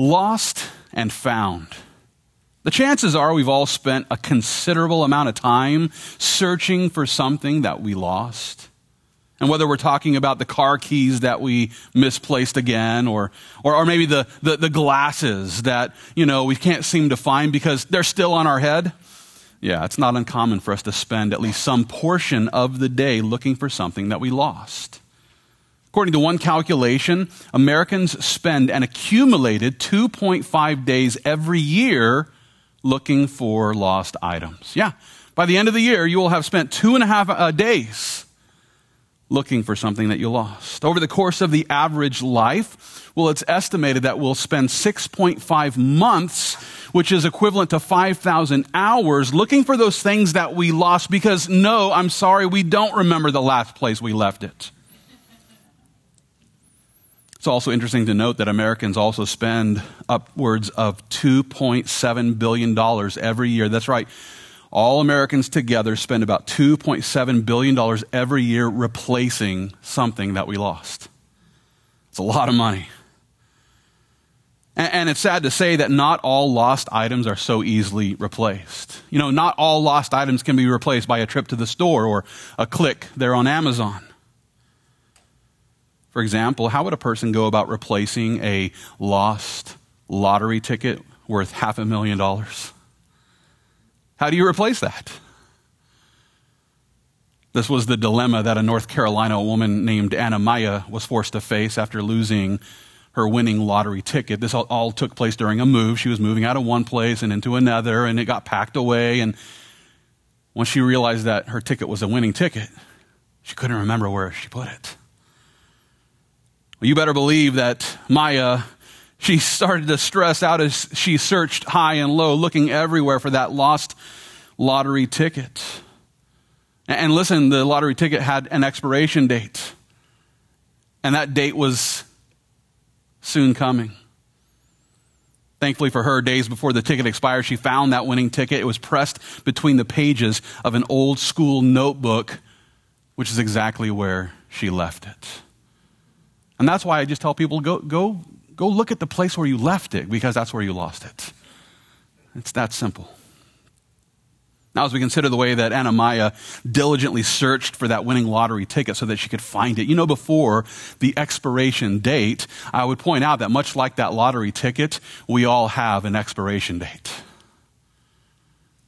Lost and found. The chances are we've all spent a considerable amount of time searching for something that we lost. And whether we're talking about the car keys that we misplaced again, or, or, or maybe the, the, the glasses that, you know, we can't seem to find because they're still on our head. Yeah, it's not uncommon for us to spend at least some portion of the day looking for something that we lost. According to one calculation, Americans spend an accumulated 2.5 days every year looking for lost items. Yeah, by the end of the year, you will have spent two and a half uh, days looking for something that you lost. Over the course of the average life, well, it's estimated that we'll spend 6.5 months, which is equivalent to 5,000 hours, looking for those things that we lost because, no, I'm sorry, we don't remember the last place we left it. It's also interesting to note that Americans also spend upwards of $2.7 billion every year. That's right. All Americans together spend about $2.7 billion every year replacing something that we lost. It's a lot of money. And, it's sad to say that not all lost items are so easily replaced. You know, not all lost items can be replaced by a trip to the store or a click there on Amazon. For example, how would a person go about replacing a lost lottery ticket worth half a million dollars? How do you replace that? This was the dilemma that a North Carolina woman named Anna Maya was forced to face after losing her winning lottery ticket. This all, took place during a move. She was moving out of one place and into another, and it got packed away. And once she realized that her ticket was a winning ticket, she couldn't remember where she put it. Well, you better believe that Maya she started to stress out as she searched high and low, looking everywhere for that lost lottery ticket. And listen, the lottery ticket had an expiration date, and that date was soon coming. Thankfully for her, days before the ticket expired, she found that winning ticket. It was pressed between the pages of an old school notebook, which is exactly where she left it. And that's why I just tell people go, go Go look at the place where you left it because that's where you lost it. It's that simple. Now, as we consider the way that Anna Maya diligently searched for that winning lottery ticket so that she could find it, you know, before the expiration date, I would point out that much like that lottery ticket, we all have an expiration date.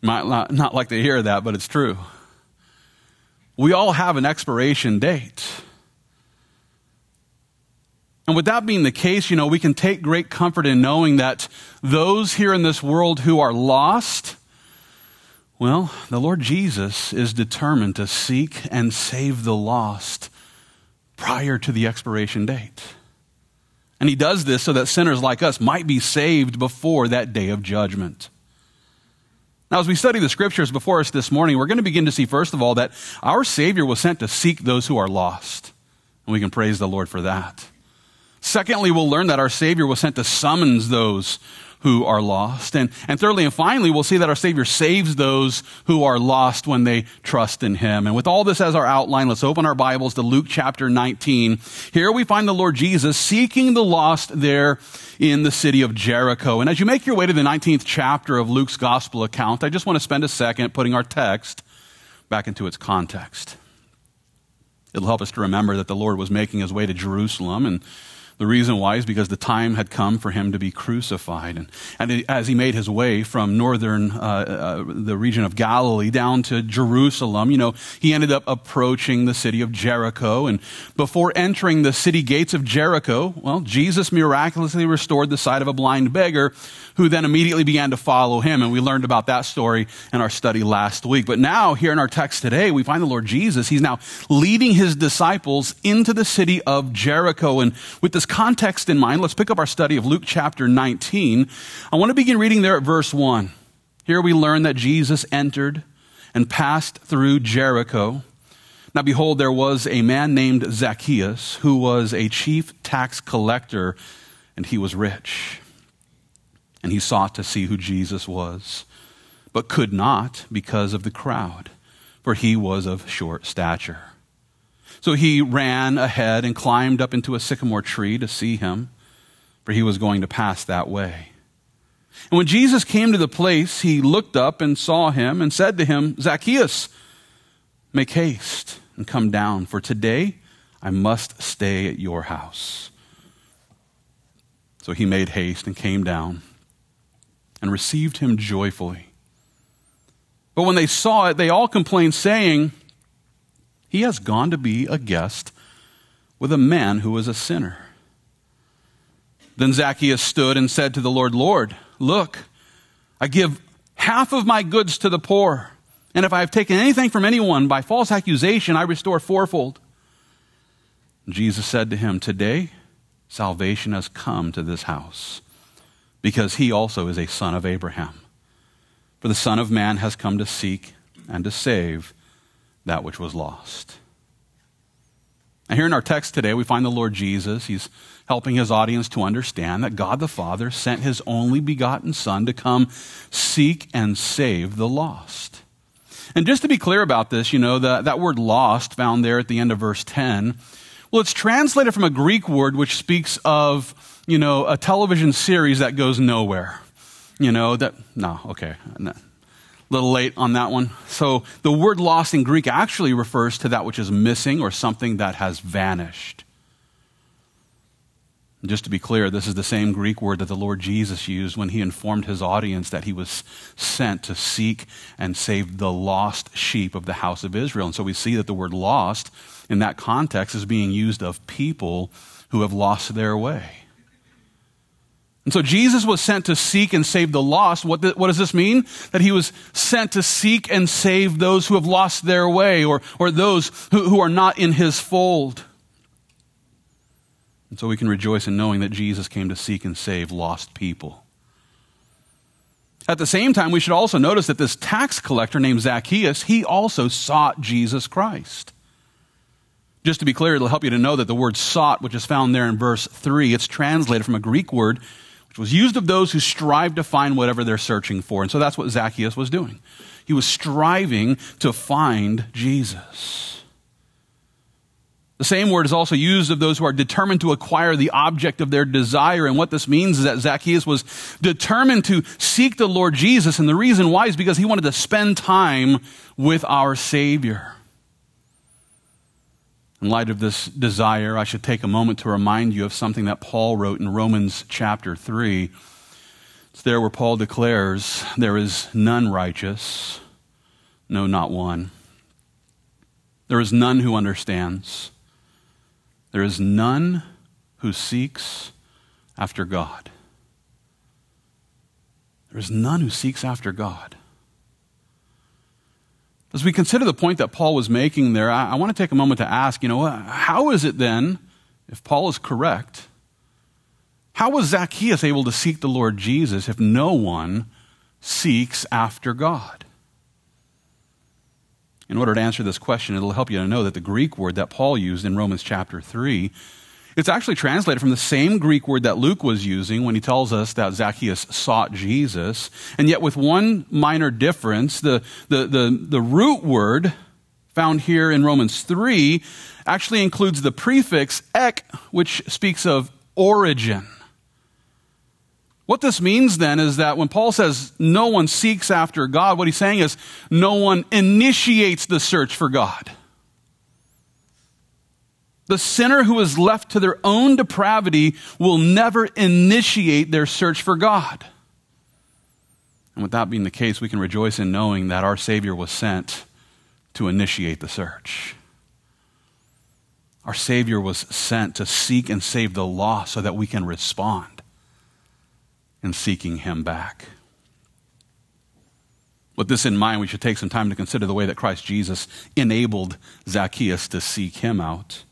Might not, not like to hear that, but it's true. We all have an expiration date. And with that being the case, you know, we can take great comfort in knowing that those here in this world who are lost, well, the Lord Jesus is determined to seek and save the lost prior to the expiration date. And he does this so that sinners like us might be saved before that day of judgment. Now, as we study the scriptures before us this morning, we're going to begin to see, first of all, that our Savior was sent to seek those who are lost. And we can praise the Lord for that. Secondly, we'll learn that our Savior was sent to summons those who are lost. And, and thirdly and finally, we'll see that our Savior saves those who are lost when they trust in Him. And with all this as our outline, let's open our Bibles to Luke chapter 19. Here we find the Lord Jesus seeking the lost there in the city of Jericho. And as you make your way to the 19th chapter of Luke's gospel account, I just want to spend a second putting our text back into its context. It'll help us to remember that the Lord was making his way to Jerusalem and the reason why is because the time had come for him to be crucified. And, and as he made his way from northern, uh, uh, the region of Galilee down to Jerusalem, you know, he ended up approaching the city of Jericho. And before entering the city gates of Jericho, well, Jesus miraculously restored the sight of a blind beggar who then immediately began to follow him. And we learned about that story in our study last week. But now, here in our text today, we find the Lord Jesus. He's now leading his disciples into the city of Jericho. And with this context in mind, let's pick up our study of Luke chapter 19. I want to begin reading there at verse 1. Here we learn that Jesus entered and passed through Jericho. Now, behold, there was a man named Zacchaeus who was a chief tax collector, and he was rich and he sought to see who Jesus was, but could not because of the crowd, for he was of short stature. So he ran ahead and climbed up into a sycamore tree to see him, for he was going to pass that way. And when Jesus came to the place, he looked up and saw him and said to him, Zacchaeus, make haste and come down, for today I must stay at your house. So he made haste and came down and received him joyfully. But when they saw it, they all complained, saying, He has gone to be a guest with a man who is a sinner. Then Zacchaeus stood and said to the Lord, Lord, look, I give half of my goods to the poor. And if I have taken anything from anyone by false accusation, I restore fourfold. Jesus said to him, Today salvation has come to this house, because he also is a son of Abraham. For the Son of Man has come to seek and to save that which was lost. And here in our text today, we find the Lord Jesus. He's helping his audience to understand that God the Father sent his only begotten Son to come seek and save the lost. And just to be clear about this, you know, the, that word lost found there at the end of verse 10, well, it's translated from a Greek word which speaks of, you know, a television series that goes nowhere. You know, that, no, okay. A little late on that one. So the word lost in Greek actually refers to that which is missing or something that has vanished. just to be clear, this is the same Greek word that the Lord Jesus used when he informed his audience that he was sent to seek and save the lost sheep of the house of Israel. And so we see that the word lost in that context is being used of people who have lost their way. And so Jesus was sent to seek and save the lost. What, what does this mean? That he was sent to seek and save those who have lost their way or, or those who, who are not in his fold. And so we can rejoice in knowing that Jesus came to seek and save lost people. At the same time, we should also notice that this tax collector named Zacchaeus, he also sought Jesus Christ. Just to be clear, it'll help you to know that the word sought, which is found there in verse 3, it's translated from a Greek word which was used of those who strive to find whatever they're searching for. And so that's what Zacchaeus was doing. He was striving to find Jesus. The same word is also used of those who are determined to acquire the object of their desire. And what this means is that Zacchaeus was determined to seek the Lord Jesus. And the reason why is because he wanted to spend time with our Savior. In light of this desire, I should take a moment to remind you of something that Paul wrote in Romans chapter 3. It's there where Paul declares, There is none righteous, no, not one. There is none who understands. There is none who seeks after God. There is none who seeks after God. As we consider the point that Paul was making there, I, I want to take a moment to ask, you know, uh, how is it then, if Paul is correct, how was Zacchaeus able to seek the Lord Jesus if no one seeks after God? In order to answer this question, it'll help you to know that the Greek word that Paul used in Romans chapter 3 it's actually translated from the same Greek word that Luke was using when he tells us that Zacchaeus sought Jesus. And yet, with one minor difference, the, the, the, the root word found here in Romans 3 actually includes the prefix ek, which speaks of origin. What this means then is that when Paul says no one seeks after God, what he's saying is no one initiates the search for God. The sinner who is left to their own depravity will never initiate their search for God. And with that being the case, we can rejoice in knowing that our Savior was sent to initiate the search. Our Savior was sent to seek and save the lost so that we can respond in seeking Him back. With this in mind, we should take some time to consider the way that Christ Jesus enabled Zacchaeus to seek Him out.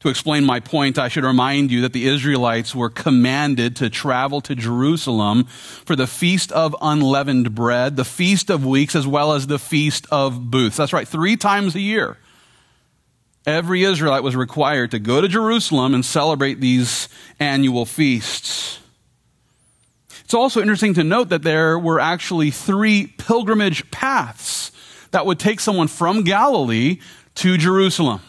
To explain my point, I should remind you that the Israelites were commanded to travel to Jerusalem for the Feast of Unleavened Bread, the Feast of Weeks, as well as the Feast of Booths. That's right, three times a year. Every Israelite was required to go to Jerusalem and celebrate these annual feasts. It's also interesting to note that there were actually three pilgrimage paths that would take someone from Galilee to Jerusalem.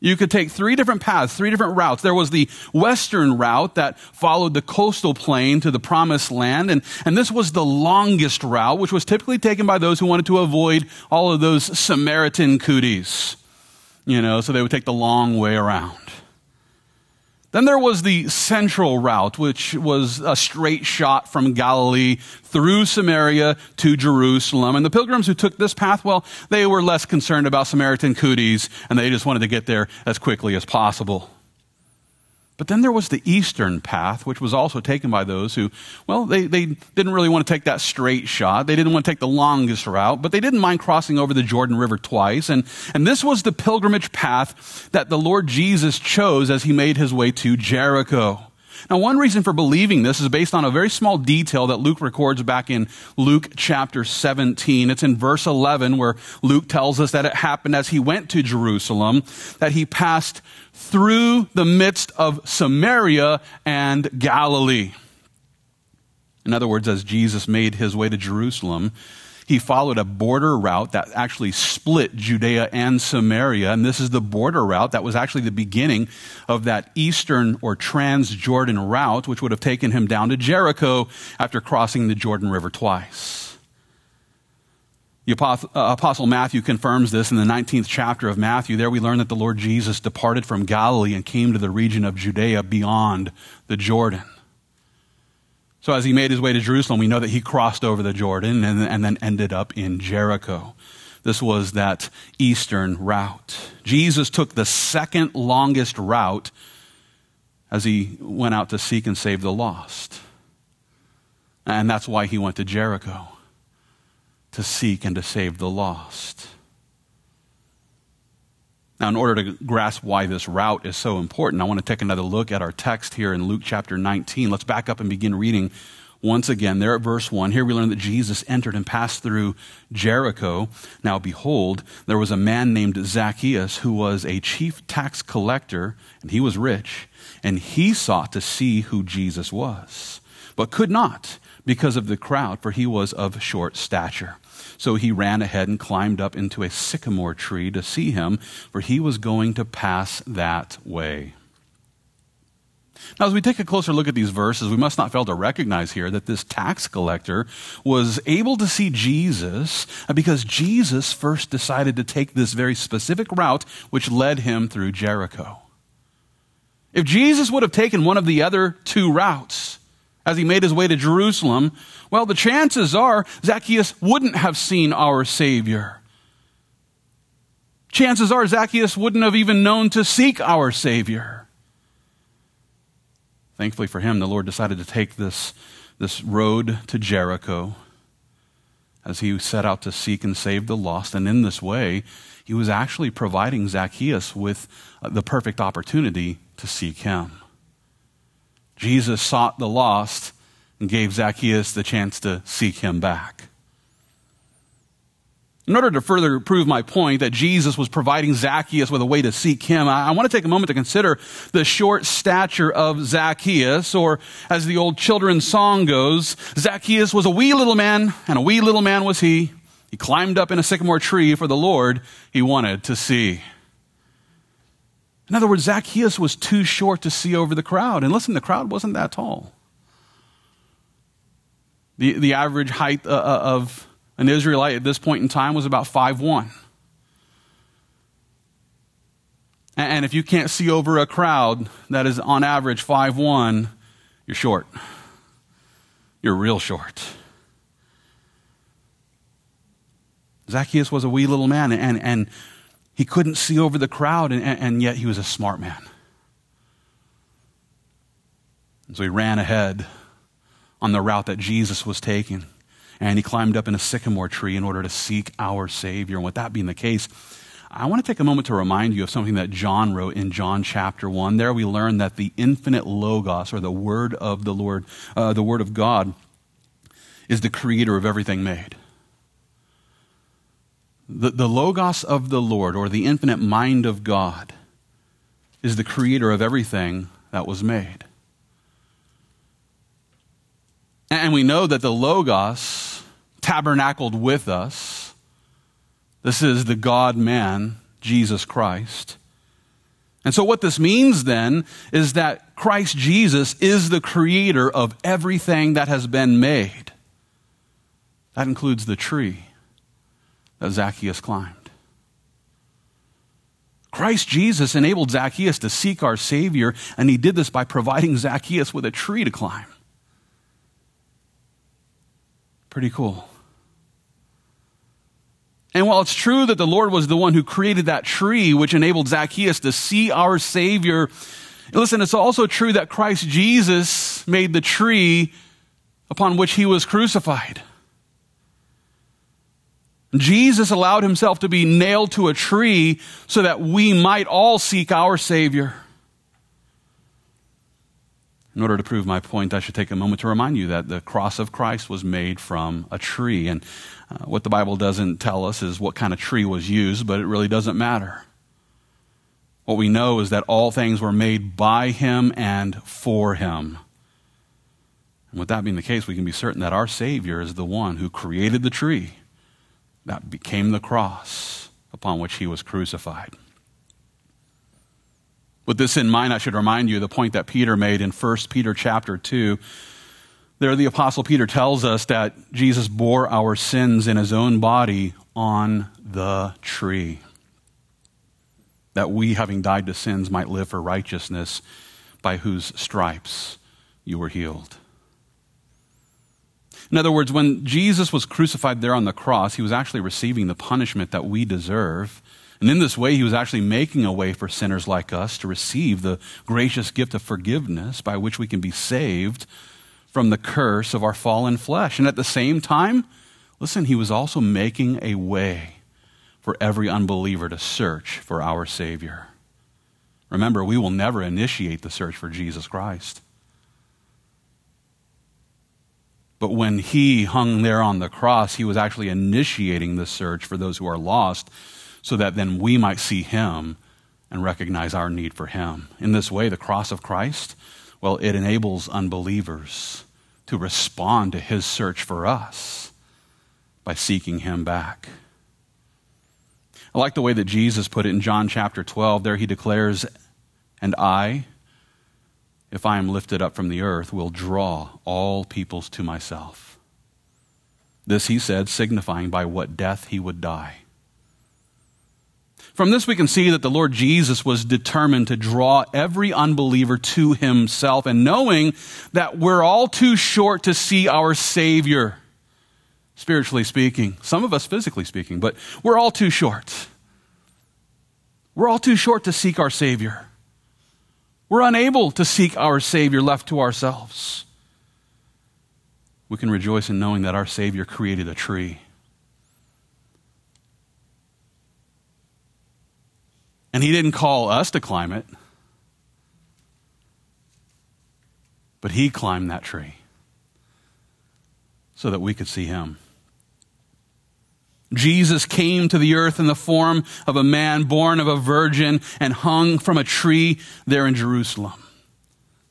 You could take three different paths, three different routes. There was the western route that followed the coastal plain to the promised land, and, and this was the longest route, which was typically taken by those who wanted to avoid all of those Samaritan cooties. You know, so they would take the long way around. Then there was the central route, which was a straight shot from Galilee through Samaria to Jerusalem. And the pilgrims who took this path, well, they were less concerned about Samaritan cooties, and they just wanted to get there as quickly as possible. But then there was the eastern path, which was also taken by those who, well, they, they didn't really want to take that straight shot. They didn't want to take the longest route, but they didn't mind crossing over the Jordan River twice. And, and this was the pilgrimage path that the Lord Jesus chose as he made his way to Jericho. Now, one reason for believing this is based on a very small detail that Luke records back in Luke chapter 17. It's in verse 11 where Luke tells us that it happened as he went to Jerusalem, that he passed through the midst of Samaria and Galilee. In other words, as Jesus made his way to Jerusalem, he followed a border route that actually split Judea and Samaria. And this is the border route that was actually the beginning of that eastern or trans Jordan route, which would have taken him down to Jericho after crossing the Jordan River twice. The uh, Apostle Matthew confirms this in the 19th chapter of Matthew. There we learn that the Lord Jesus departed from Galilee and came to the region of Judea beyond the Jordan. So as he made his way to Jerusalem, we know that he crossed over the Jordan and, and then ended up in Jericho. This was that eastern route. Jesus took the second longest route as he went out to seek and save the lost. And that's why he went to Jericho to seek and to save the lost. Now, in order to grasp why this route is so important, I want to take another look at our text here in Luke chapter 19. Let's back up and begin reading once again. There at verse 1, here we learn that Jesus entered and passed through Jericho. Now, behold, there was a man named Zacchaeus who was a chief tax collector, and he was rich, and he sought to see who Jesus was, but could not because of the crowd, for he was of short stature. So he ran ahead and climbed up into a sycamore tree to see him, for he was going to pass that way. Now, as we take a closer look at these verses, we must not fail to recognize here that this tax collector was able to see Jesus uh, because Jesus first decided to take this very specific route which led him through Jericho. If Jesus would have taken one of the other two routes, as he made his way to Jerusalem, well, the chances are Zacchaeus wouldn't have seen our Savior. Chances are Zacchaeus wouldn't have even known to seek our Savior. Thankfully for him, the Lord decided to take this, this road to Jericho as he set out to seek and save the lost. And in this way, he was actually providing Zacchaeus with uh, the perfect opportunity to seek him. Jesus sought the lost and gave Zacchaeus the chance to seek him back. In order to further prove my point that Jesus was providing Zacchaeus with a way to seek him, I, want to take a moment to consider the short stature of Zacchaeus, or as the old children's song goes, Zacchaeus was a wee little man, and a wee little man was he. He climbed up in a sycamore tree for the Lord he wanted to see. In other words, Zacchaeus was too short to see over the crowd. And listen, the crowd wasn't that tall. The, the average height uh, uh, of an Israelite at this point in time was about 5'1. And if you can't see over a crowd that is on average 5'1, you're short. You're real short. Zacchaeus was a wee little man, and, and he couldn't see over the crowd, and, and yet he was a smart man. And so he ran ahead on the route that Jesus was taking. And he climbed up in a sycamore tree in order to seek our Savior. And with that being the case, I want to take a moment to remind you of something that John wrote in John chapter 1. There we learn that the infinite Logos, or the Word of the Lord, uh, the Word of God, is the creator of everything made. The, the Logos of the Lord, or the infinite mind of God, is the creator of everything that was made. And we know that the Logos tabernacled with us. This is the God man, Jesus Christ. And so, what this means then is that Christ Jesus is the creator of everything that has been made. That includes the tree that Zacchaeus climbed. Christ Jesus enabled Zacchaeus to seek our Savior, and he did this by providing Zacchaeus with a tree to climb. Pretty cool. And while it's true that the Lord was the one who created that tree, which enabled Zacchaeus to see our Savior, listen, it's also true that Christ Jesus made the tree upon which he was crucified. Jesus allowed himself to be nailed to a tree so that we might all seek our Savior. In order to prove my point, I should take a moment to remind you that the cross of Christ was made from a tree. And uh, what the Bible doesn't tell us is what kind of tree was used, but it really doesn't matter. What we know is that all things were made by him and for him. And with that being the case, we can be certain that our Savior is the one who created the tree that became the cross upon which he was crucified. With this in mind, I should remind you the point that Peter made in 1 Peter chapter 2. There, the Apostle Peter tells us that Jesus bore our sins in his own body on the tree. That we, having died to sins, might live for righteousness, by whose stripes you were healed. In other words, when Jesus was crucified there on the cross, he was actually receiving the punishment that we deserve. And in this way, he was actually making a way for sinners like us to receive the gracious gift of forgiveness by which we can be saved from the curse of our fallen flesh. And at the same time, listen, he was also making a way for every unbeliever to search for our Savior. Remember, we will never initiate the search for Jesus Christ. But when he hung there on the cross, he was actually initiating the search for those who are lost so that then we might see him and recognize our need for him. In this way, the cross of Christ, well, it enables unbelievers to respond to his search for us by seeking him back. I like the way that Jesus put it in John chapter 12. There he declares, And I, if I am lifted up from the earth, will draw all peoples to myself. This he said, signifying by what death he would die. From this, we can see that the Lord Jesus was determined to draw every unbeliever to himself, and knowing that we're all too short to see our Savior, spiritually speaking, some of us physically speaking, but we're all too short. We're all too short to seek our Savior. We're unable to seek our Savior left to ourselves. We can rejoice in knowing that our Savior created a tree. And He didn't call us to climb it, but He climbed that tree so that we could see Him. Jesus came to the earth in the form of a man born of a virgin and hung from a tree there in Jerusalem.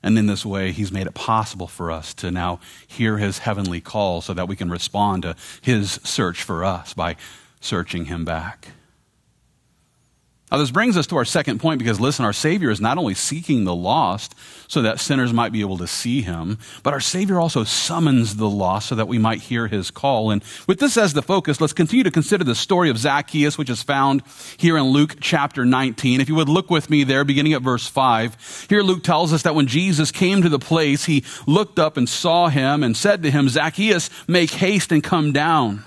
And in this way, he's made it possible for us to now hear his heavenly call so that we can respond to his search for us by searching him back. Now, this brings us to our second point because, listen, our Savior is not only seeking the lost so that sinners might be able to see him, but our Savior also summons the lost so that we might hear his call. And with this as the focus, let's continue to consider the story of Zacchaeus, which is found here in Luke chapter 19. If you would look with me there, beginning at verse 5, here Luke tells us that when Jesus came to the place, he looked up and saw him and said to him, Zacchaeus, make haste and come down,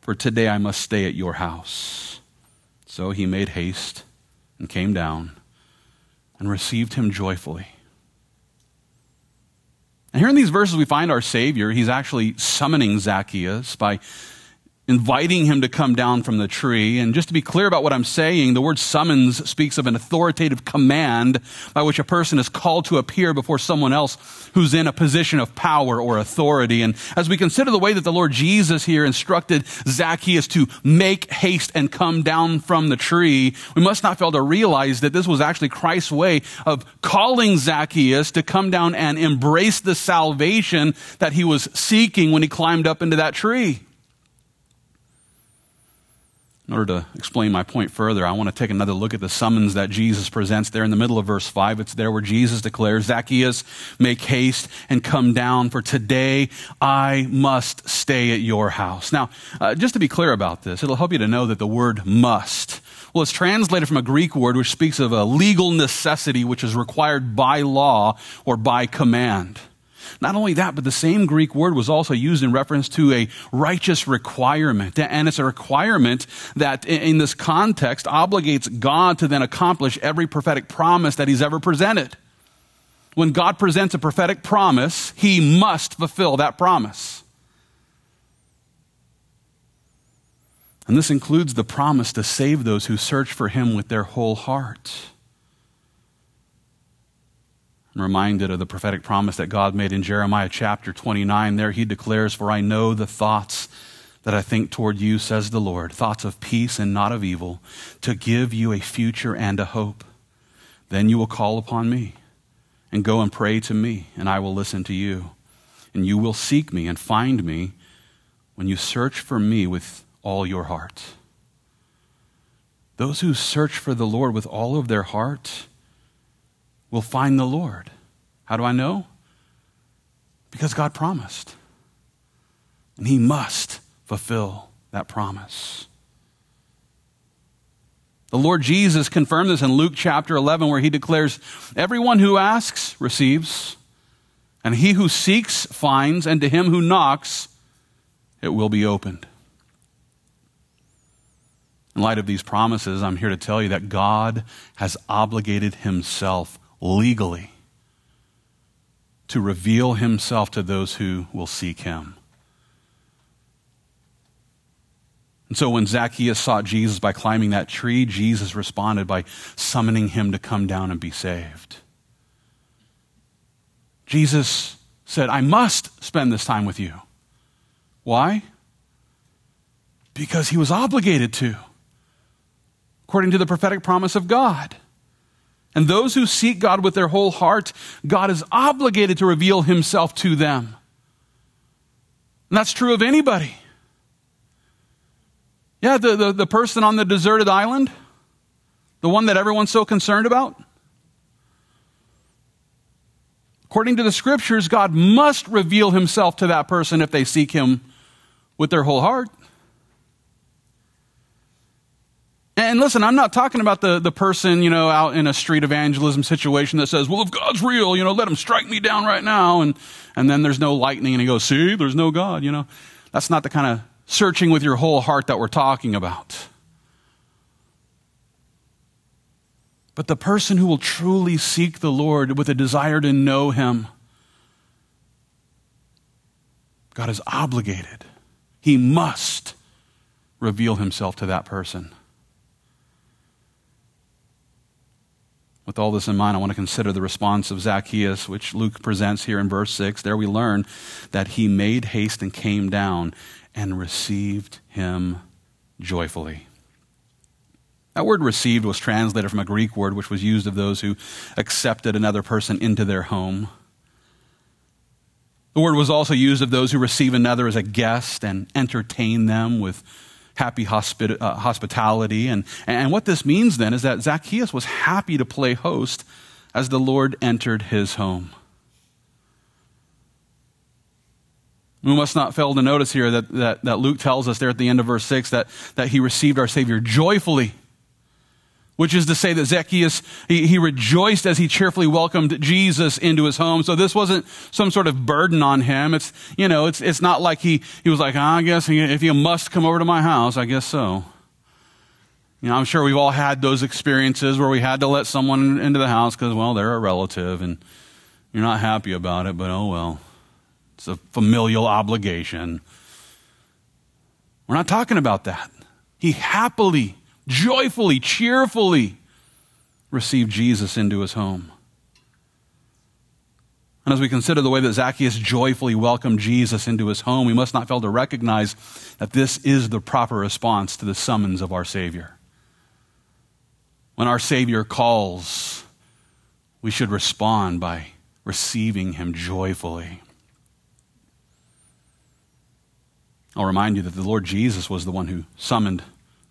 for today I must stay at your house. So he made haste and came down and received him joyfully. And here in these verses, we find our Savior. He's actually summoning Zacchaeus by inviting him to come down from the tree. And just to be clear about what I'm saying, the word summons speaks of an authoritative command by which a person is called to appear before someone else who's in a position of power or authority. And as we consider the way that the Lord Jesus here instructed Zacchaeus to make haste and come down from the tree, we must not fail to realize that this was actually Christ's way of calling Zacchaeus to come down and embrace the salvation that he was seeking when he climbed up into that tree. In order to explain my point further, I want to take another look at the summons that Jesus presents there in the middle of verse 5. It's there where Jesus declares, Zacchaeus, make haste and come down, for today I must stay at your house. Now, uh, just to be clear about this, it'll help you to know that the word must, well, it's translated from a Greek word which speaks of a legal necessity which is required by law or by command. Not only that, but the same Greek word was also used in reference to a righteous requirement. And it's a requirement that, in this context, obligates God to then accomplish every prophetic promise that He's ever presented. When God presents a prophetic promise, He must fulfill that promise. And this includes the promise to save those who search for Him with their whole heart. I'm reminded of the prophetic promise that God made in Jeremiah chapter 29. There he declares, For I know the thoughts that I think toward you, says the Lord, thoughts of peace and not of evil, to give you a future and a hope. Then you will call upon me and go and pray to me, and I will listen to you. And you will seek me and find me when you search for me with all your heart. Those who search for the Lord with all of their heart, will find the Lord. How do I know? Because God promised. And He must fulfill that promise. The Lord Jesus confirmed this in Luke chapter 11, where He declares, Everyone who asks receives, and he who seeks finds, and to him who knocks it will be opened. In light of these promises, I'm here to tell you that God has obligated Himself legally to reveal himself to those who will seek him. And so when Zacchaeus sought Jesus by climbing that tree, Jesus responded by summoning him to come down and be saved. Jesus said, I must spend this time with you. Why? Because he was obligated to, according to the prophetic promise of God. And those who seek God with their whole heart, God is obligated to reveal himself to them. And that's true of anybody. Yeah, the, the, the, person on the deserted island, the one that everyone's so concerned about. According to the scriptures, God must reveal himself to that person if they seek him with their whole heart. And listen, I'm not talking about the, the person, you know, out in a street evangelism situation that says, well, if God's real, you know, let him strike me down right now. And, and then there's no lightning and he goes, see, there's no God, you know. That's not the kind of searching with your whole heart that we're talking about. But the person who will truly seek the Lord with a desire to know him, God is obligated. He must reveal himself to that person. With all this in mind, I want to consider the response of Zacchaeus, which Luke presents here in verse 6. There we learn that he made haste and came down and received him joyfully. That word received was translated from a Greek word which was used of those who accepted another person into their home. The word was also used of those who receive another as a guest and entertain them with happy hospit- uh, hospitality. And, and what this means then is that Zacchaeus was happy to play host as the Lord entered his home. We must not fail to notice here that, that, that Luke tells us there at the end of verse 6 that, that he received our Savior joyfully which is to say that Zacchaeus, he, he, rejoiced as he cheerfully welcomed Jesus into his home. So this wasn't some sort of burden on him. It's, you know, it's, it's not like he, he was like, oh, I guess if you must come over to my house, I guess so. You know, I'm sure we've all had those experiences where we had to let someone into the house because, well, they're a relative and you're not happy about it, but oh well. It's a familial obligation. We're not talking about that. He happily joyfully, cheerfully receive Jesus into his home. And as we consider the way that Zacchaeus joyfully welcomed Jesus into his home, we must not fail to recognize that this is the proper response to the summons of our Savior. When our Savior calls, we should respond by receiving him joyfully. I'll remind you that the Lord Jesus was the one who summoned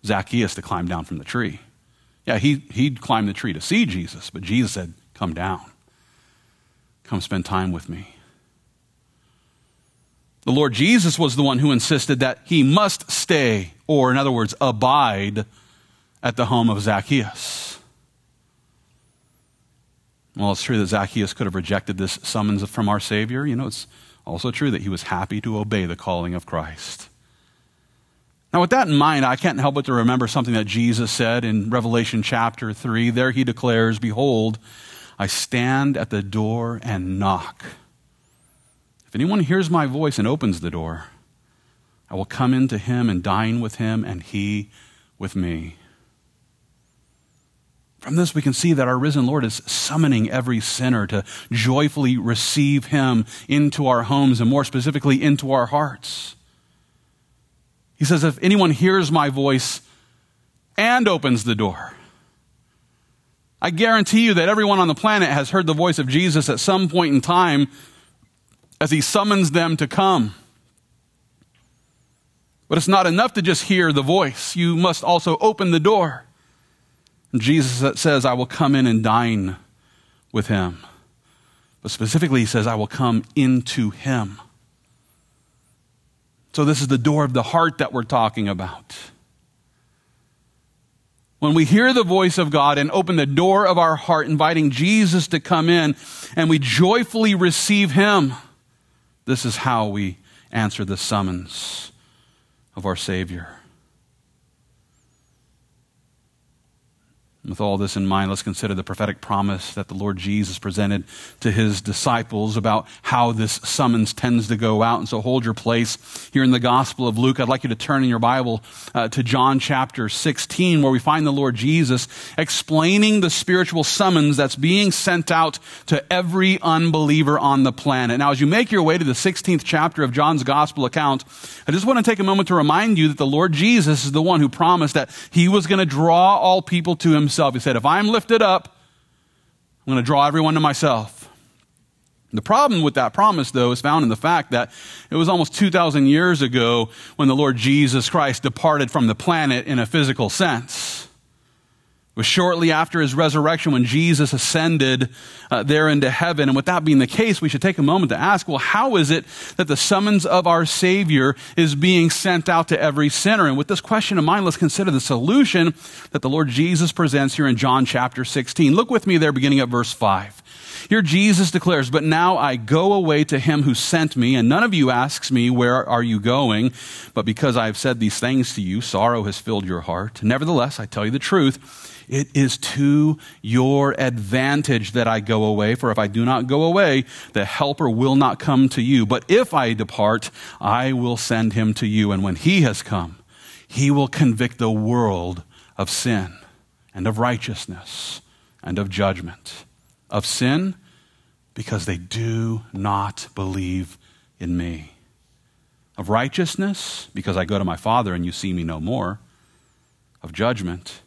Zacchaeus to climb down from the tree. Yeah, he, he'd climb the tree to see Jesus, but Jesus said, Come down. Come spend time with me. The Lord Jesus was the one who insisted that he must stay, or in other words, abide at the home of Zacchaeus. Well, it's true that Zacchaeus could have rejected this summons from our Savior. You know, it's also true that he was happy to obey the calling of Christ. Now, with that in mind, I can't help but to remember something that Jesus said in Revelation chapter 3. There he declares, Behold, I stand at the door and knock. If anyone hears my voice and opens the door, I will come into him and dine with him, and he with me. From this, we can see that our risen Lord is summoning every sinner to joyfully receive him into our homes and, more specifically, into our hearts. He says, If anyone hears my voice and opens the door, I guarantee you that everyone on the planet has heard the voice of Jesus at some point in time as he summons them to come. But it's not enough to just hear the voice, you must also open the door. Jesus says, I will come in and dine with him. But specifically, he says, I will come into him. So, this is the door of the heart that we're talking about. When we hear the voice of God and open the door of our heart, inviting Jesus to come in, and we joyfully receive him, this is how we answer the summons of our Savior. With all this in mind, let's consider the prophetic promise that the Lord Jesus presented to his disciples about how this summons tends to go out. And so hold your place here in the Gospel of Luke. I'd like you to turn in your Bible uh, to John chapter 16, where we find the Lord Jesus explaining the spiritual summons that's being sent out to every unbeliever on the planet. Now, as you make your way to the 16th chapter of John's Gospel account, I just want to take a moment to remind you that the Lord Jesus is the one who promised that he was going to draw all people to himself himself. He said, If I'm lifted up, I'm going to draw everyone to myself. The problem with that promise, though, is found in the fact that it was almost 2,000 years ago when the Lord Jesus Christ departed from the planet in a physical sense. It was shortly after his resurrection when Jesus ascended uh, there into heaven. And with that being the case, we should take a moment to ask, well, how is it that the summons of our Savior is being sent out to every sinner? And with this question in mind, let's consider the solution that the Lord Jesus presents here in John chapter 16. Look with me there, beginning at verse 5. Here Jesus declares, But now I go away to him who sent me, and none of you asks me, Where are you going? But because I have said these things to you, sorrow has filled your heart. Nevertheless, I tell you the truth. It is to your advantage that I go away, for if I do not go away, the helper will not come to you. But if I depart, I will send him to you. And when he has come, he will convict the world of sin and of righteousness and of judgment. Of sin, because they do not believe in me. Of righteousness, because I go to my Father and you see me no more. Of judgment,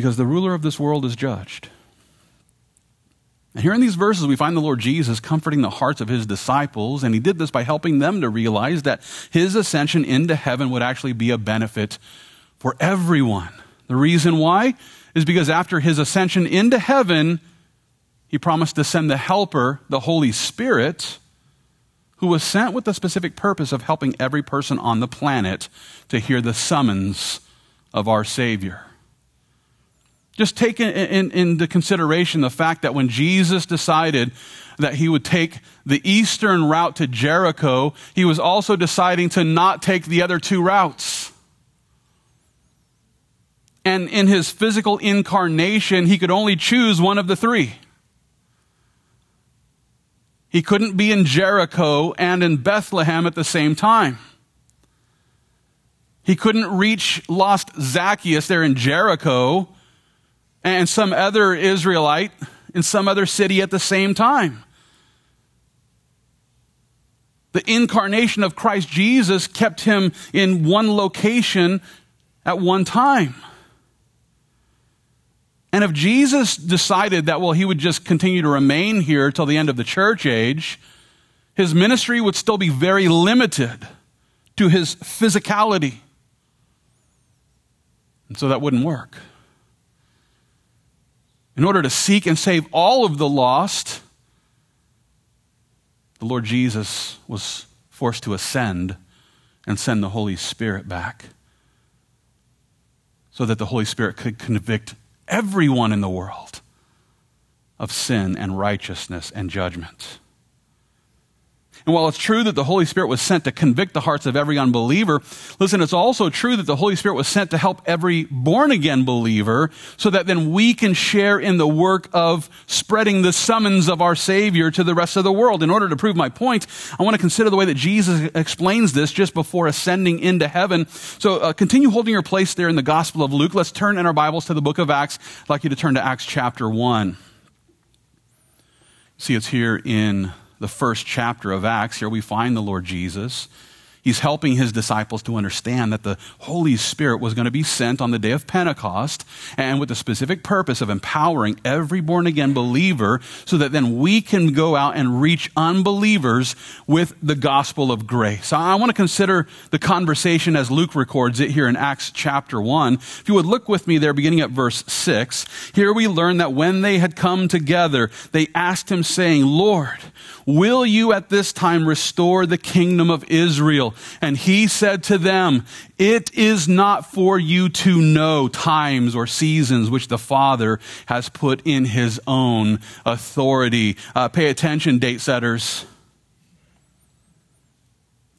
because the ruler of this world is judged. And here in these verses, we find the Lord Jesus comforting the hearts of his disciples, and he did this by helping them to realize that his ascension into heaven would actually be a benefit for everyone. The reason why is because after his ascension into heaven, he promised to send the Helper, the Holy Spirit, who was sent with the specific purpose of helping every person on the planet to hear the summons of our Savior. Just take in, in, into consideration the fact that when Jesus decided that he would take the eastern route to Jericho, he was also deciding to not take the other two routes. And in his physical incarnation, he could only choose one of the three. He couldn't be in Jericho and in Bethlehem at the same time. He couldn't reach lost Zacchaeus there in Jericho and some other Israelite in some other city at the same time. The incarnation of Christ Jesus kept him in one location at one time. And if Jesus decided that, well, he would just continue to remain here till the end of the church age, his ministry would still be very limited to his physicality. And so that wouldn't work. In order to seek and save all of the lost, the Lord Jesus was forced to ascend and send the Holy Spirit back so that the Holy Spirit could convict everyone in the world of sin and righteousness and judgment. And while it's true that the Holy Spirit was sent to convict the hearts of every unbeliever, listen, it's also true that the Holy Spirit was sent to help every born again believer so that then we can share in the work of spreading the summons of our Savior to the rest of the world. In order to prove my point, I want to consider the way that Jesus explains this just before ascending into heaven. So uh, continue holding your place there in the Gospel of Luke. Let's turn in our Bibles to the book of Acts. I'd like you to turn to Acts chapter 1. See, it's here in the first chapter of Acts, here we find the Lord Jesus. He's helping his disciples to understand that the Holy Spirit was going to be sent on the day of Pentecost and with the specific purpose of empowering every born again believer so that then we can go out and reach unbelievers with the gospel of grace. I want to consider the conversation as Luke records it here in Acts chapter 1. If you would look with me there beginning at verse 6, here we learn that when they had come together, they asked him saying, Lord, Will you at this time restore the kingdom of Israel? And he said to them, It is not for you to know times or seasons which the Father has put in his own authority. Uh, pay attention, date setters.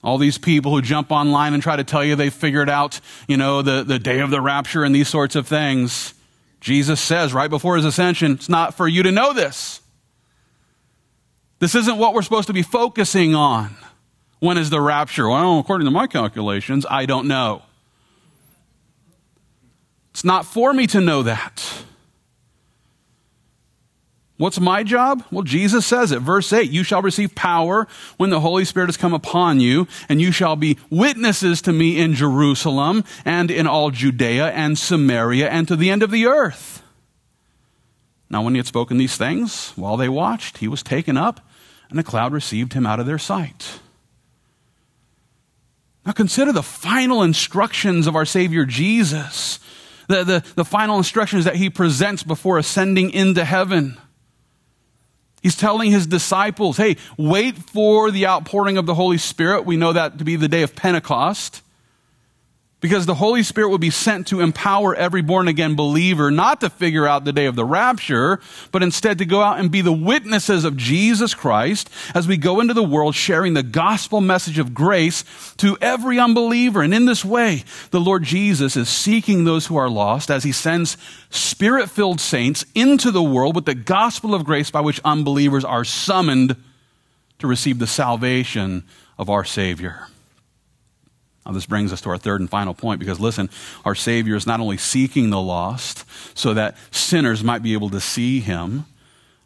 All these people who jump online and try to tell you they figured out, you know, the, the day of the rapture and these sorts of things. Jesus says right before his ascension, it's not for you to know this. This isn't what we're supposed to be focusing on. When is the rapture? Well, according to my calculations, I don't know. It's not for me to know that. What's my job? Well, Jesus says it. Verse 8 You shall receive power when the Holy Spirit has come upon you, and you shall be witnesses to me in Jerusalem and in all Judea and Samaria and to the end of the earth. Now, when he had spoken these things, while they watched, he was taken up and a cloud received him out of their sight. Now consider the final instructions of our Savior Jesus, the, the, the final instructions that he presents before ascending into heaven. He's telling his disciples, hey, wait for the outpouring of the Holy Spirit. We know that to be the day of Pentecost. Because the Holy Spirit will be sent to empower every born again believer not to figure out the day of the rapture, but instead to go out and be the witnesses of Jesus Christ as we go into the world sharing the gospel message of grace to every unbeliever. And in this way, the Lord Jesus is seeking those who are lost as he sends spirit filled saints into the world with the gospel of grace by which unbelievers are summoned to receive the salvation of our Savior. Now, this brings us to our third and final point because listen, our Savior is not only seeking the lost so that sinners might be able to see him,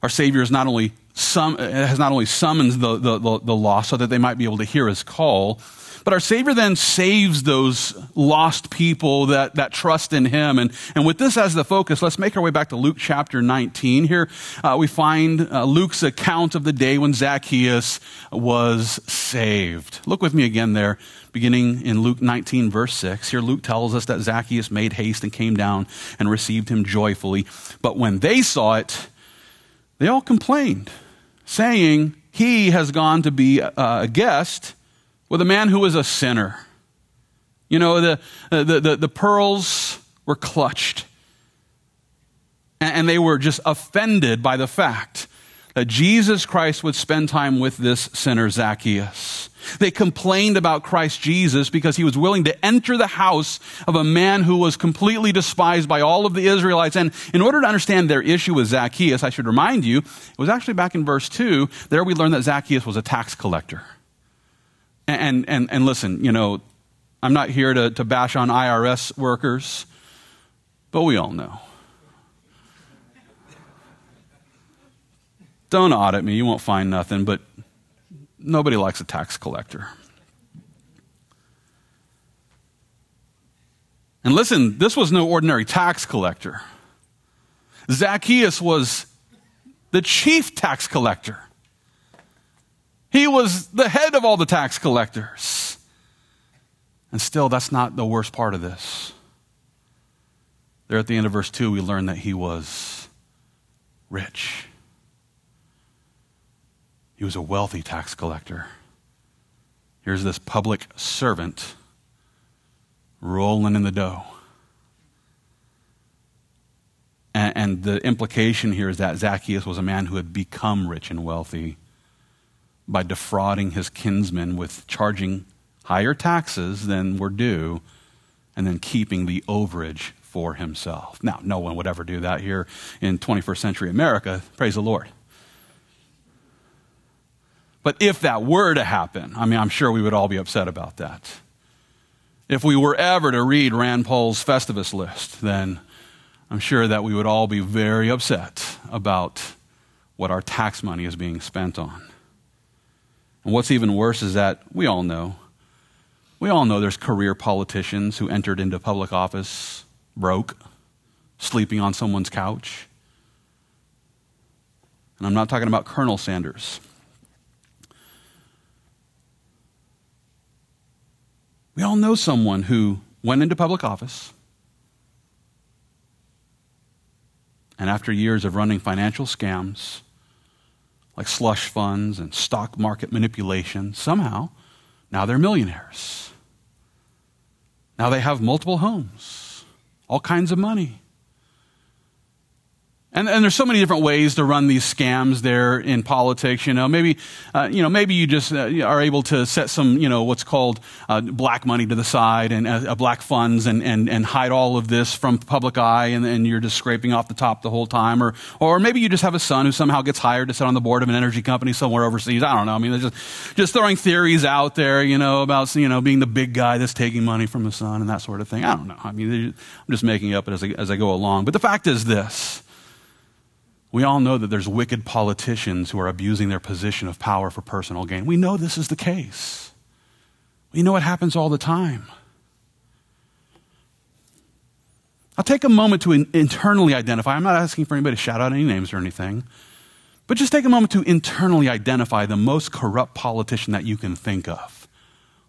our Savior is not only sum, has not only summoned the, the, the, the lost so that they might be able to hear his call, but our Savior then saves those lost people that, that trust in Him. And, and with this as the focus, let's make our way back to Luke chapter 19. Here uh, we find uh, Luke's account of the day when Zacchaeus was saved. Look with me again there, beginning in Luke 19, verse 6. Here Luke tells us that Zacchaeus made haste and came down and received him joyfully. But when they saw it, they all complained, saying, He has gone to be a guest with a man who was a sinner. You know, the, uh, the, the, the pearls were clutched. And they were just offended by the fact that Jesus Christ would spend time with this sinner, Zacchaeus. They complained about Christ Jesus because he was willing to enter the house of a man who was completely despised by all of the Israelites. And in order to understand their issue with Zacchaeus, I should remind you, it was actually back in verse 2, there we learned that Zacchaeus was a tax collector. And, and, and listen, you know, I'm not here to, to bash on IRS workers, but we all know. Don't audit me, you won't find nothing, but nobody likes a tax collector. And listen, this was no ordinary tax collector. Zacchaeus was the chief tax collector. He was the head of all the tax collectors. And still, that's not the worst part of this. There at the end of verse 2, we learn that he was rich. He was a wealthy tax collector. Here's this public servant rolling in the dough. And, and, the implication here is that Zacchaeus was a man who had become rich and wealthy by defrauding his kinsmen with charging higher taxes than were due and then keeping the overage for himself. Now, no one would ever do that here in 21st century America. Praise the Lord. But if that were to happen, I mean, I'm sure we would all be upset about that. If we were ever to read Rand Paul's Festivus list, then I'm sure that we would all be very upset about what our tax money is being spent on. And what's even worse is that we all know. We all know there's career politicians who entered into public office broke, sleeping on someone's couch. And I'm not talking about Colonel Sanders. We all know someone who went into public office and after years of running financial scams like slush funds and stock market manipulation, somehow now they're millionaires. Now they have multiple homes, all kinds of money. And, and, there's so many different ways to run these scams there in politics. You know, maybe, uh, you know, maybe you just uh, are able to set some, you know, what's called uh, black money to the side and uh, black funds and, and, and hide all of this from public eye and, and you're just scraping off the top the whole time. Or, or maybe you just have a son who somehow gets hired to sit on the board of an energy company somewhere overseas. I don't know. I mean, just, just throwing theories out there, you know, about, you know, being the big guy that's taking money from his son and that sort of thing. I don't know. I mean, I'm just making up as I, as I go along. But the fact is this. We all know that there's wicked politicians who are abusing their position of power for personal gain. We know this is the case. We know it happens all the time. I'll take a moment to in- internally identify. I'm not asking for anybody to shout out any names or anything, but just take a moment to internally identify the most corrupt politician that you can think of.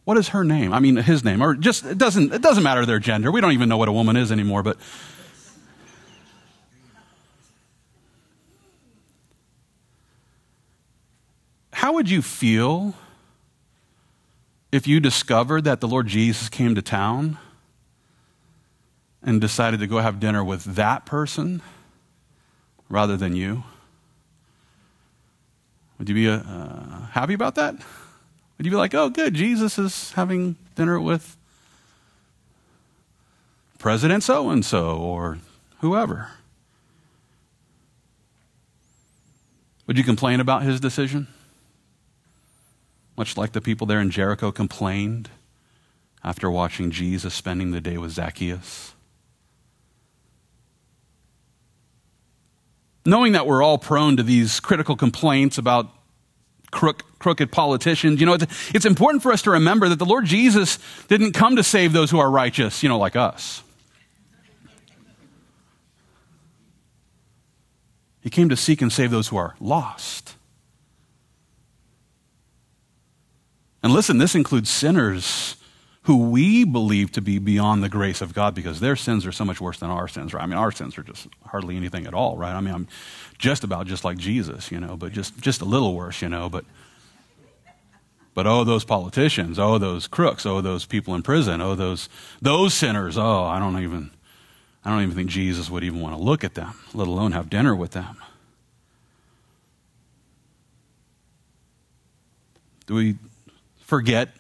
What is her name? I mean, his name, or just it doesn't it doesn't matter their gender. We don't even know what a woman is anymore, but How would you feel if you discovered that the Lord Jesus came to town and decided to go have dinner with that person rather than you? Would you be uh, happy about that? Would you be like, oh, good, Jesus is having dinner with President so and so or whoever? Would you complain about his decision? Much like the people there in Jericho complained after watching Jesus spending the day with Zacchaeus. Knowing that we're all prone to these critical complaints about crook, crooked politicians, you know, it's, it's important for us to remember that the Lord Jesus didn't come to save those who are righteous, you know, like us. He came to seek and save those who are lost. And listen, this includes sinners who we believe to be beyond the grace of God because their sins are so much worse than our sins, right? I mean, our sins are just hardly anything at all, right? I mean, I'm just about just like Jesus, you know, but just, just a little worse, you know, but. But oh, those politicians, oh, those crooks, oh, those people in prison, oh, those, those sinners, oh, I don't even, I don't even think Jesus would even want to look at them, let alone have dinner with them. Do we forget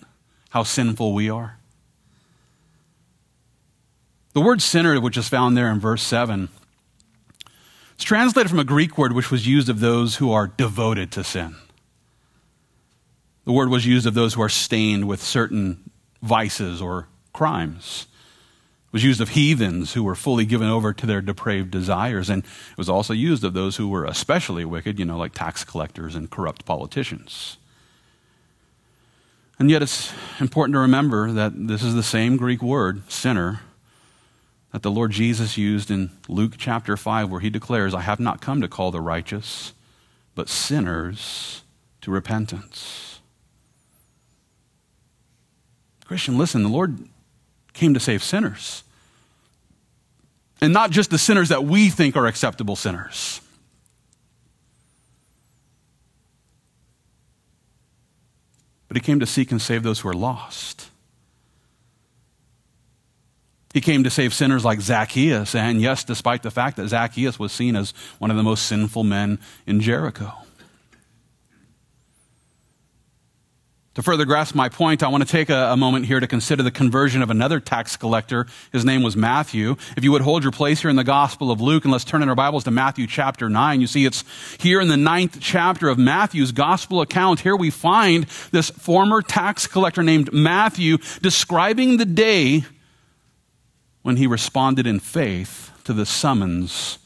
how sinful we are? The word sinner, which is found there in verse 7, it's translated from a Greek word which was used of those who are devoted to sin. The word was used of those who are stained with certain vices or crimes. It was used of heathens who were fully given over to their depraved desires. And it was also used of those who were especially wicked, you know, like tax collectors and corrupt politicians. And yet, it's important to remember that this is the same Greek word, sinner, that the Lord Jesus used in Luke chapter 5, where he declares, I have not come to call the righteous, but sinners to repentance. Christian, listen, the Lord came to save sinners. And not just the sinners that we think are acceptable sinners. But he came to seek and save those who are lost. He came to save sinners like Zacchaeus, and yes, despite the fact that Zacchaeus was seen as one of the most sinful men in Jericho. To further grasp my point, I want to take a, a, moment here to consider the conversion of another tax collector. His name was Matthew. If you would hold your place here in the Gospel of Luke, and let's turn in our Bibles to Matthew chapter 9. You see, it's here in the ninth chapter of Matthew's Gospel account. Here we find this former tax collector named Matthew describing the day when he responded in faith to the summons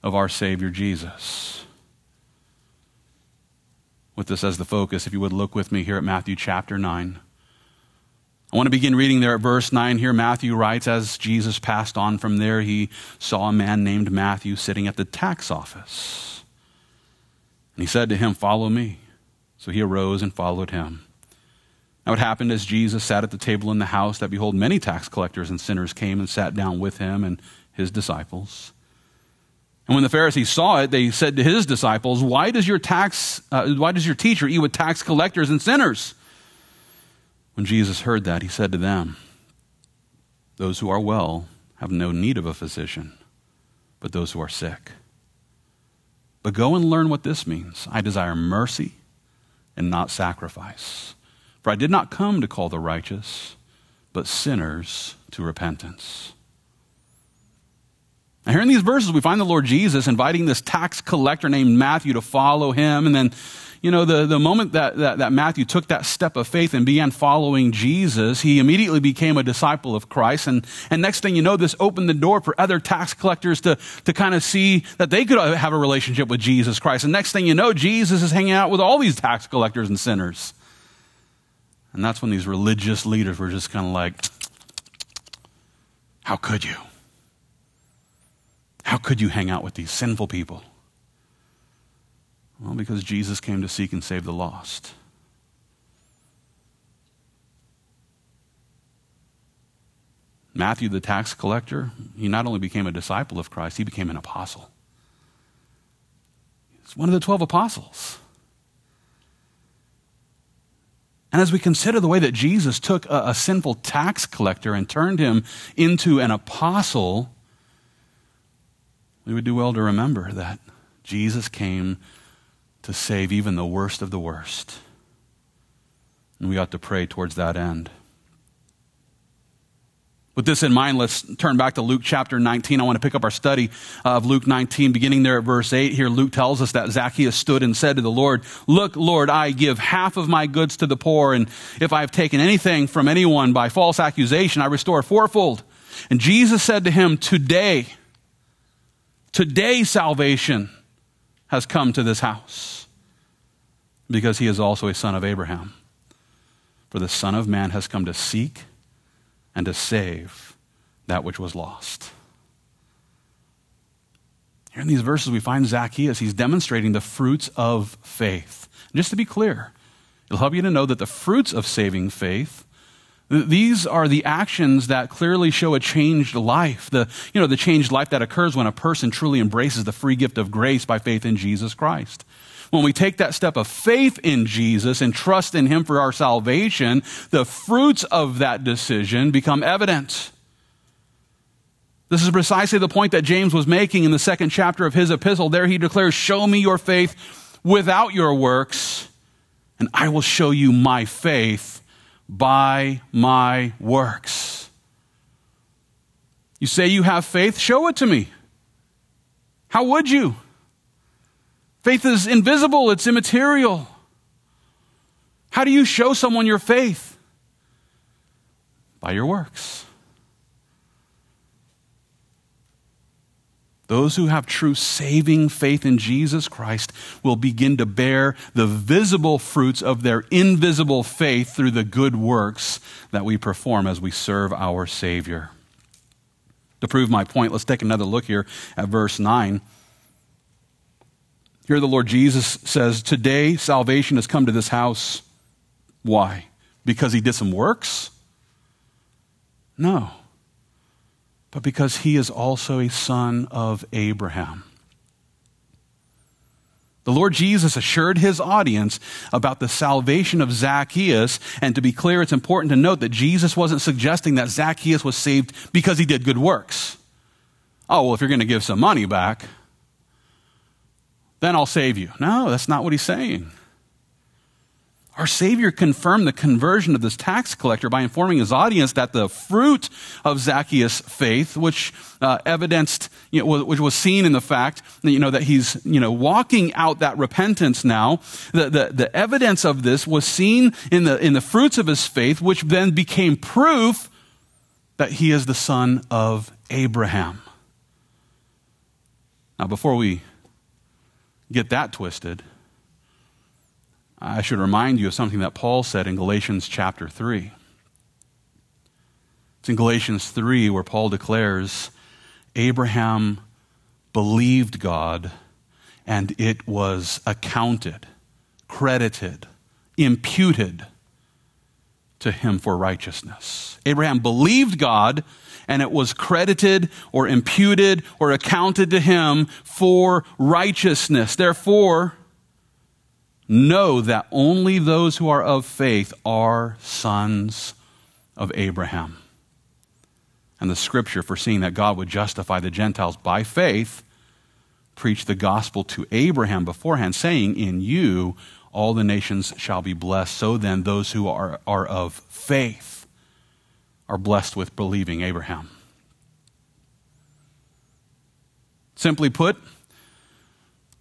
of our Savior Jesus with this as the focus, if you would look with me here at Matthew chapter 9. I want to begin reading there at verse 9 here. Matthew writes, As Jesus passed on from there, he saw a man named Matthew sitting at the tax office. And he said to him, Follow me. So he arose and followed him. Now it happened as Jesus sat at the table in the house that, behold, many tax collectors and sinners came and sat down with him and his disciples. And when the Pharisees saw it, they said to his disciples, Why does your, tax, uh, why does your teacher eat with tax collectors and sinners? When Jesus heard that, he said to them, Those who are well have no need of a physician, but those who are sick. But go and learn what this means. I desire mercy and not sacrifice. For I did not come to call the righteous, but sinners to repentance. Now, here in these verses, we find the Lord Jesus inviting this tax collector named Matthew to follow him. And then, you know, the, the moment that, that, that, Matthew took that step of faith and began following Jesus, he immediately became a disciple of Christ. And, and next thing you know, this opened the door for other tax collectors to, to kind of see that they could have a relationship with Jesus Christ. And next thing you know, Jesus is hanging out with all these tax collectors and sinners. And that's when these religious leaders were just kind of like, how could you? How could you hang out with these sinful people? Well, because Jesus came to seek and save the lost. Matthew, the tax collector, he not only became a disciple of Christ, he became an apostle. He's one of the 12 apostles. And as we consider the way that Jesus took a, a sinful tax collector and turned him into an apostle, we would do well to remember that Jesus came to save even the worst of the worst. And we ought to pray towards that end. With this in mind, let's turn back to Luke chapter 19. I want to pick up our study of Luke 19, beginning there at verse 8. Here, Luke tells us that Zacchaeus stood and said to the Lord, Look, Lord, I give half of my goods to the poor, and if I have taken anything from anyone by false accusation, I restore fourfold. And Jesus said to him, Today, Today, salvation has come to this house because he is also a son of Abraham. For the Son of Man has come to seek and to save that which was lost. Here in these verses, we find Zacchaeus. He's demonstrating the fruits of faith. And just to be clear, it'll help you to know that the fruits of saving faith these are the actions that clearly show a changed life. The, you know, the changed life that occurs when a person truly embraces the free gift of grace by faith in Jesus Christ. When we take that step of faith in Jesus and trust in Him for our salvation, the fruits of that decision become evident. This is precisely the point that James was making in the second chapter of his epistle. There he declares, Show me your faith without your works, and I will show you my faith by my works. You say you have faith? Show it to me. How would you? Faith is invisible, it's immaterial. How do you show someone your faith? By your works. Those who have true saving faith in Jesus Christ will begin to bear the visible fruits of their invisible faith through the good works that we perform as we serve our Savior. To prove my point, let's take another look here at verse 9. Here, the Lord Jesus says, Today salvation has come to this house. Why? Because he did some works? No. But because he is also a son of Abraham. The Lord Jesus assured his audience about the salvation of Zacchaeus. And to be clear, it's important to note that Jesus wasn't suggesting that Zacchaeus was saved because he did good works. Oh, well, if you're going to give some money back, then I'll save you. No, that's not what he's saying. Our Savior confirmed the conversion of this tax collector by informing his audience that the fruit of Zacchaeus' faith, which uh, evidenced, you know, which was seen in the fact that, you know, that he's you know, walking out that repentance now, the, the, the evidence of this was seen in the, in the fruits of his faith, which then became proof that he is the son of Abraham. Now, before we get that twisted, I should remind you of something that Paul said in Galatians chapter 3. It's in Galatians 3 where Paul declares Abraham believed God and it was accounted, credited, imputed to him for righteousness. Abraham believed God and it was credited or imputed or accounted to him for righteousness. Therefore, know that only those who are of faith are sons of Abraham. And the scripture, foreseeing that God would justify the Gentiles by faith, preached the gospel to Abraham beforehand, saying, In you all the nations shall be blessed. So then, those who are, are of faith are blessed with believing Abraham. Simply put,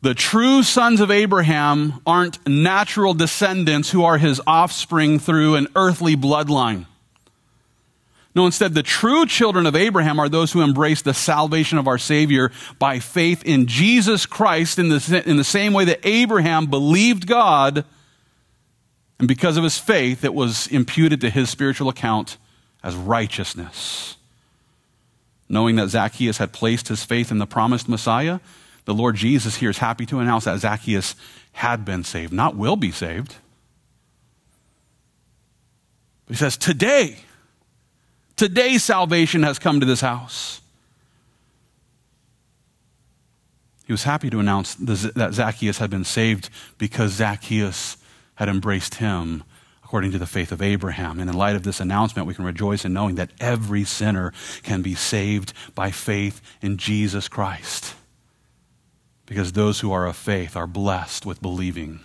the true sons of Abraham aren't natural descendants who are his offspring through an earthly bloodline. No, instead, the true children of Abraham are those who embrace the salvation of our Savior by faith in Jesus Christ in the, in the same way that Abraham believed God, and because of his faith, it was imputed to his spiritual account as righteousness. Knowing that Zacchaeus had placed his faith in the promised Messiah, the Lord Jesus here is happy to announce that Zacchaeus had been saved, not will be saved. But he says, Today, today salvation has come to this house. He was happy to announce that Zacchaeus had been saved because Zacchaeus had embraced him according to the faith of Abraham. And in light of this announcement, we can rejoice in knowing that every sinner can be saved by faith in Jesus Christ because those who are of faith are blessed with believing,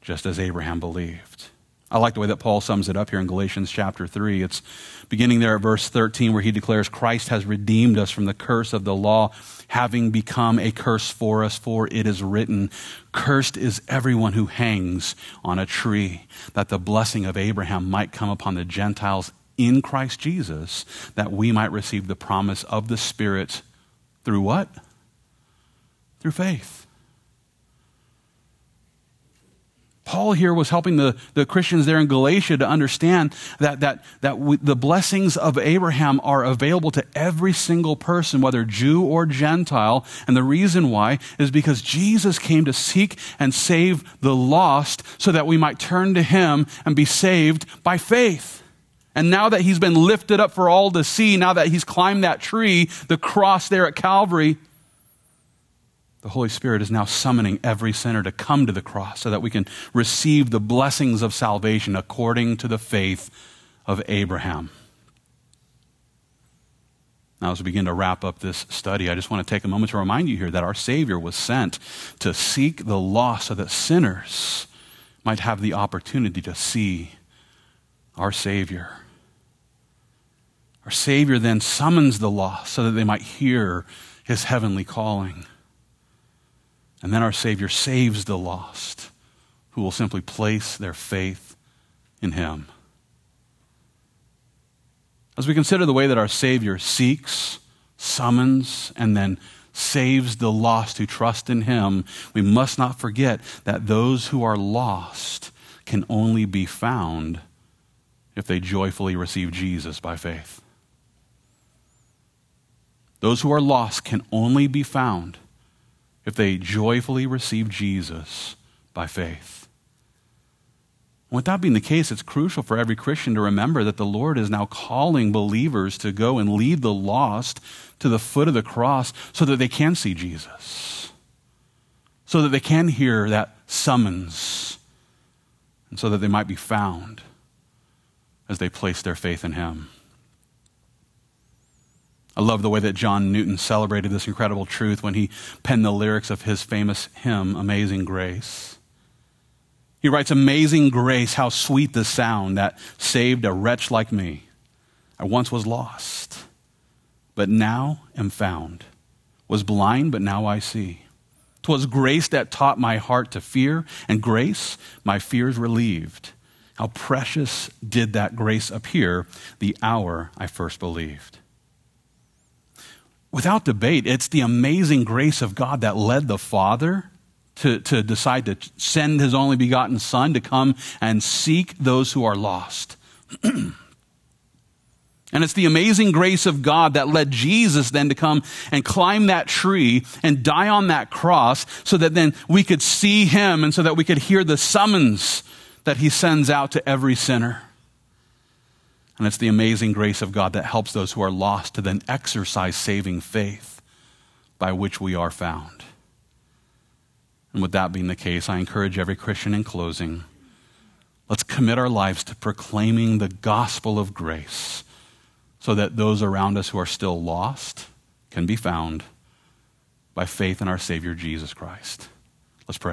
just as Abraham believed. I like the way that Paul sums it up here in Galatians chapter 3. It's beginning there at verse 13, where he declares, Christ has redeemed us from the curse of the law, having become a curse for us, for it is written, Cursed is everyone who hangs on a tree, that the blessing of Abraham might come upon the Gentiles in Christ Jesus, that we might receive the promise of the Spirit through what? Through faith. Paul here was helping the, the Christians there in Galatia to understand that, that, that the blessings of Abraham are available to every single person, whether Jew or Gentile. And the reason why is because Jesus came to seek and save the lost so that we might turn to him and be saved by faith. And now that he's been lifted up for all to see, now that he's climbed that tree, the cross there at Calvary, the Holy Spirit is now summoning every sinner to come to the cross so that we can receive the blessings of salvation according to the faith of Abraham. Now, as we begin to wrap up this study, I just want to take a moment to remind you here that our Savior was sent to seek the lost so that sinners might have the opportunity to see our Savior. Our Savior then summons the lost so that they might hear his heavenly calling. And then our Savior saves the lost who will simply place their faith in Him. As we consider the way that our Savior seeks, summons, and then saves the lost who trust in Him, we must not forget that those who are lost can only be found if they joyfully receive Jesus by faith. Those who are lost can only be found if they joyfully receive Jesus by faith. With that being the case, it's crucial for every Christian to remember that the Lord is now calling believers to go and lead the lost to the foot of the cross so that they can see Jesus, so that they can hear that summons, and so that they might be found as they place their faith in Him. I love the way that John Newton celebrated this incredible truth when he penned the lyrics of his famous hymn, Amazing Grace. He writes, Amazing grace, how sweet the sound that saved a wretch like me. I once was lost, but now am found. Was blind, but now I see. 'Twas grace that taught my heart to fear, and grace my fears relieved. How precious did that grace appear the hour I first believed. Without debate, it's the amazing grace of God that led the Father to, to decide to send his only begotten Son to come and seek those who are lost. and it's the amazing grace of God that led Jesus then to come and climb that tree and die on that cross so that then we could see him and so that we could hear the summons that he sends out to every sinner. And it's the amazing grace of God that helps those who are lost to then exercise saving faith by which we are found. And with that being the case, I encourage every Christian in closing let's commit our lives to proclaiming the gospel of grace so that those around us who are still lost can be found by faith in our Savior Jesus Christ. Let's pray.